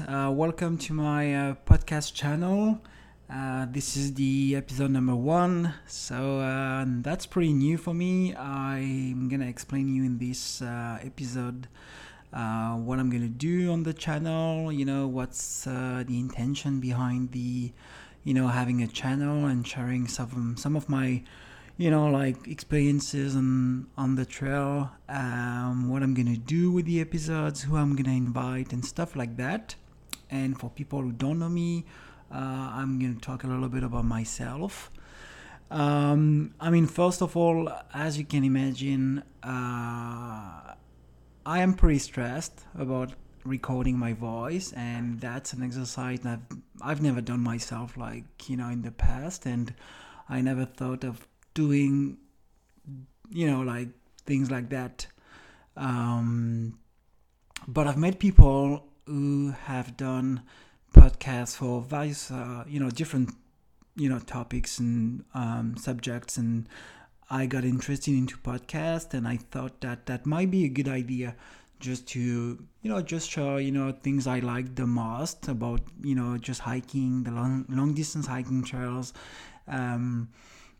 Uh, welcome to my uh, podcast channel. Uh, this is the episode number one, so uh, that's pretty new for me. I'm gonna explain you in this uh, episode uh, what I'm gonna do on the channel. You know what's the intention behind the, you know, having a channel and sharing some some of my you know, like experiences on on the trail, um, what I'm gonna do with the episodes, who I'm gonna invite, and stuff like that. And for people who don't know me, uh, I'm gonna talk a little bit about myself. Um, I mean, first of all, as you can imagine, uh, I am pretty stressed about recording my voice, and that's an exercise that I've, I've never done myself, like you know, in the past, and I never thought of doing you know like things like that um, but i've met people who have done podcasts for various uh, you know different you know topics and um, subjects. And i got interested into podcast and i thought that that might be a good idea just to you know just show you know things i like the most about you know just hiking the long long distance hiking trails. Um,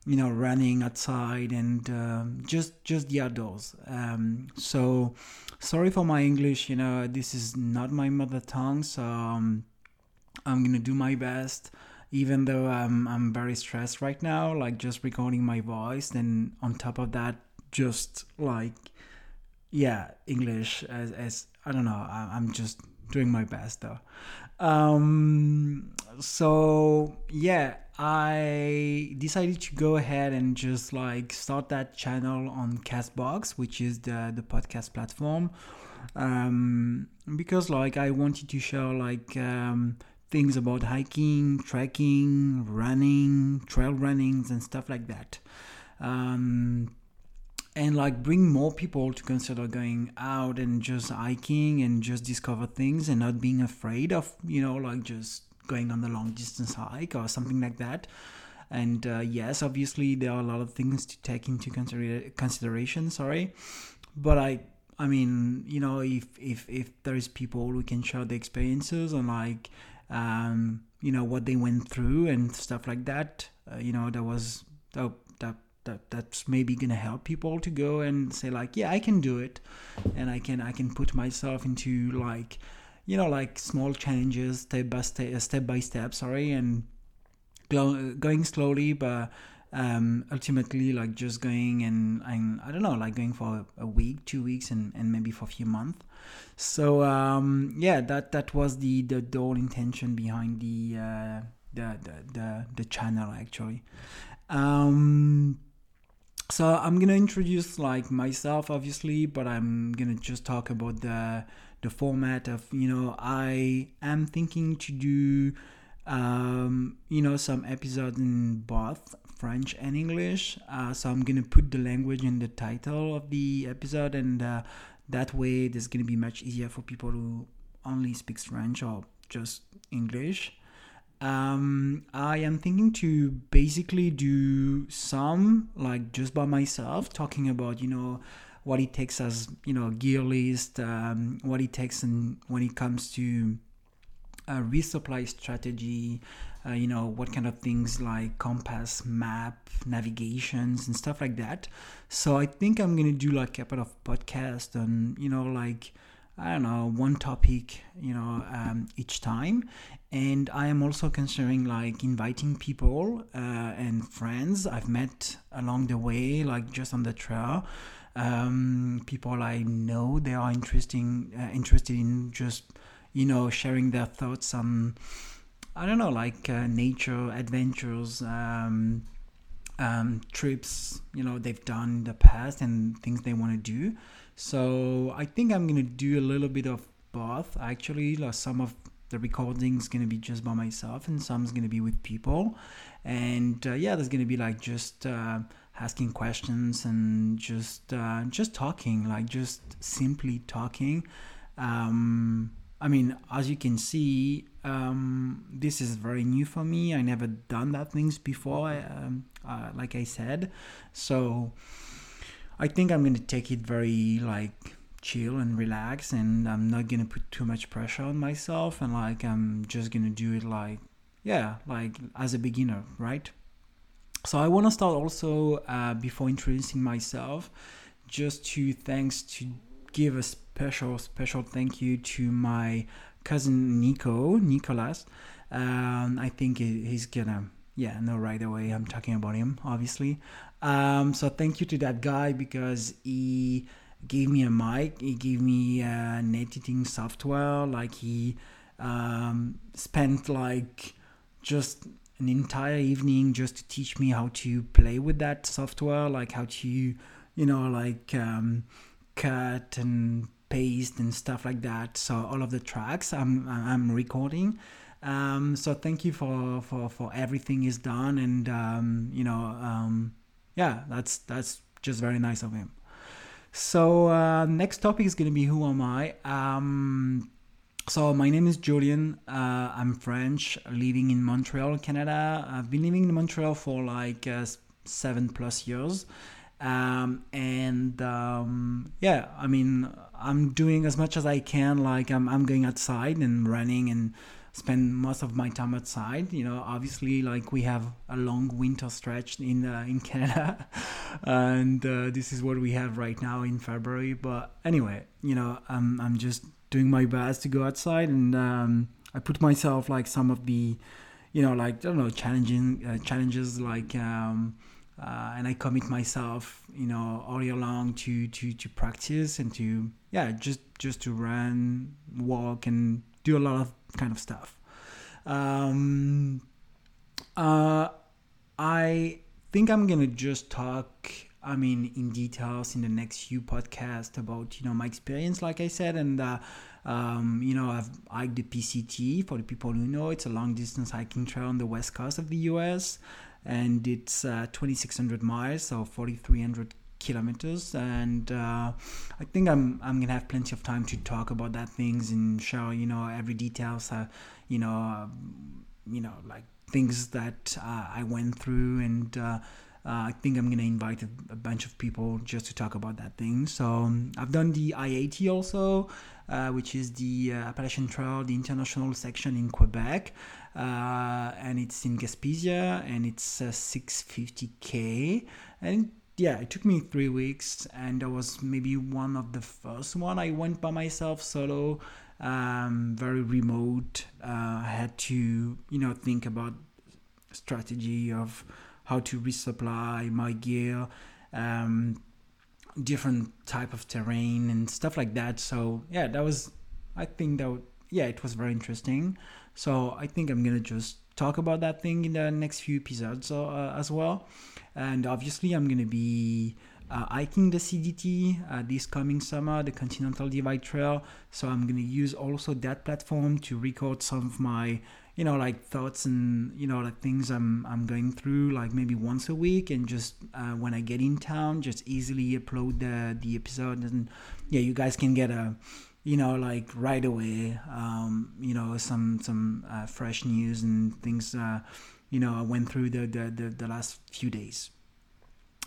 you know running outside and um, just just the outdoors. Um, so sorry for my english you know this is not my mother tongue so um, i'm gonna do my best. Even though I'm, I'm very stressed right now like just recording my voice and on top of that just like yeah english as, as i don't know I, i'm just doing my best though um so yeah I decided to go ahead and just like start that channel on Castbox, which is the the podcast platform, um, because like I wanted to share like um, things about hiking, trekking, running, trail runnings, and stuff like that. Um, and like bring more people to consider going out and just hiking and just discover things and not being afraid of you know like just going on the long distance hike or something like that. And uh, yes, obviously there are a lot of things to take into consider- consideration. Sorry, but I I mean, you know, if if if there is people who can share the experiences and like, um, you know, what they went through and stuff like that, uh, you know, that was that that that that's maybe gonna help people to go and say like, yeah, I can do it, and I can I can put myself into like you know like small challenges step by step step by step sorry and going slowly but um, ultimately like just going and, and I don't know like going for a week two weeks and, and maybe for a few months. So um, yeah that that was the the, the whole intention behind the uh, the, the, the the channel actually. Um, so I'm gonna introduce like myself obviously but I'm gonna just talk about the the format of you know I am thinking to do um, you know some episodes in both French and English. Uh, so I'm gonna put the language in the title of the episode, and uh, that way there's gonna be much easier for people who only speak French or just English. Um, I am thinking to basically do some like just by myself, talking about you know what it takes as you know gear list, um, what it takes and when it comes to a resupply strategy, uh, you know what kind of things like compass, map, navigations, and stuff like that. So I think I'm gonna do like a couple of podcasts and you know like. I don't know, one topic, you know, um, each time. And I am also considering like inviting people uh, and friends. I've met along the way, like just on the trail, um, people I know they are interesting uh, interested in just you know sharing their thoughts on I don't know like uh, nature adventures um, um, trips you know they've done in the past and things they want to do. So I think I'm gonna do a little bit of both actually like some of the recordings gonna be just by myself and some's gonna be with people and uh, yeah there's gonna be like just uh, asking questions and just uh, just talking, like just simply talking. Um, I mean, as you can see, um, this is very new for me. I never done that things before, um, uh, like I said. So I think I'm gonna take it very like chill and relax and i'm not gonna put too much pressure on myself and like i'm just gonna do it like yeah like as a beginner right? So i want to start also uh, before introducing myself just to thanks to give a special special thank you to my cousin nico nicolas. Um, i think he's gonna yeah no right away i'm talking about him obviously. Um, so thank you to that guy because he gave me a mic he gave me an editing software like he um, spent like just an entire evening just to teach me how to play with that software like how to you know like um, cut and paste and stuff like that. So all of the tracks i'm i'm recording. Um, so thank you for for for everything he's done and um, you know um, yeah that's that's just very nice of him so uh, next topic is going to be who am I? Um, so my name is Julian. Uh, I'm French, living in Montreal, Canada. I've been living in Montreal for like uh, seven plus years. Um, and um, yeah, I mean, I'm doing as much as I can. Like I'm, I'm going outside and running and spend most of my time outside. You know, obviously, like we have a long winter stretch in uh, in Canada, and uh, this is what we have right now in February. But anyway, you know, I'm I'm just doing my best to go outside, and um, I put myself like some of the, you know, like I don't know, challenging uh, challenges like. Um, uh, and I commit myself, you know, all year long to to to practice and to yeah, just just to run, walk, and do a lot of kind of stuff. Um, uh, I think I'm gonna just talk. I mean, in details in the next few podcasts about you know my experience, like I said, and uh, um, you know I've hiked the PCT. For the people who know, it's a long distance hiking trail on the west coast of the U.S. and it's uh, 2,600 miles, so 4,300 kilometers and uh, i think i'm i'm gonna have plenty of time to talk about that things and share you know every details uh, you know uh, you know like things that uh, i went through and uh, I think I'm gonna invite a, a, bunch of people just to talk about that thing. So um, I've done the IAT also, which is the Appalachian Trail, the international section in Quebec, and it's in Gaspésia, and it's 650k, and yeah, it took me three weeks, and I was maybe one of the first one I went by myself solo, um, very remote. Uh, I had to, you know, think about strategy of how to resupply my gear, um, different type of terrain and stuff like that. So yeah, that was, I think that yeah, it was very interesting. So I think I'm gonna just talk about that thing in the next few episodes uh, as well. And obviously, I'm going to be uh, hiking the CDT uh, this coming summer, the Continental Divide Trail. So I'm going to use also that platform to record some of my, you know, like thoughts and you know, like things I'm I'm going through, like maybe once a week, and just uh, when I get in town, just easily upload the the episode, and yeah, you guys can get a you know like right away um, you know some some uh, fresh news and things uh, you know I went through the the, the, the last few days.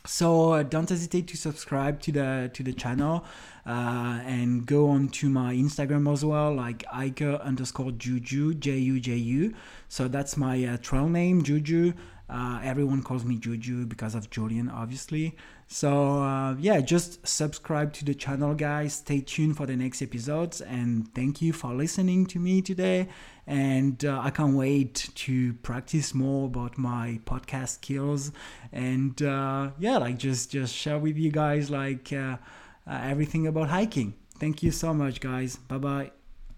So uh, don't hesitate to subscribe to the to the channel uh, and go on to my Instagram as well, like Hiker underscore Juju J U J U. So that's my uh, trail name, Juju. Uh, everyone calls me Juju because of Julian, obviously. So uh, yeah, just subscribe to the channel, guys. Stay tuned for the next episodes, and thank you for listening to me today. And uh, I can't wait to practice more about my podcast skills, and uh, yeah, like just just share with you guys like uh, uh, everything about hiking. Thank you so much, guys. Bye bye.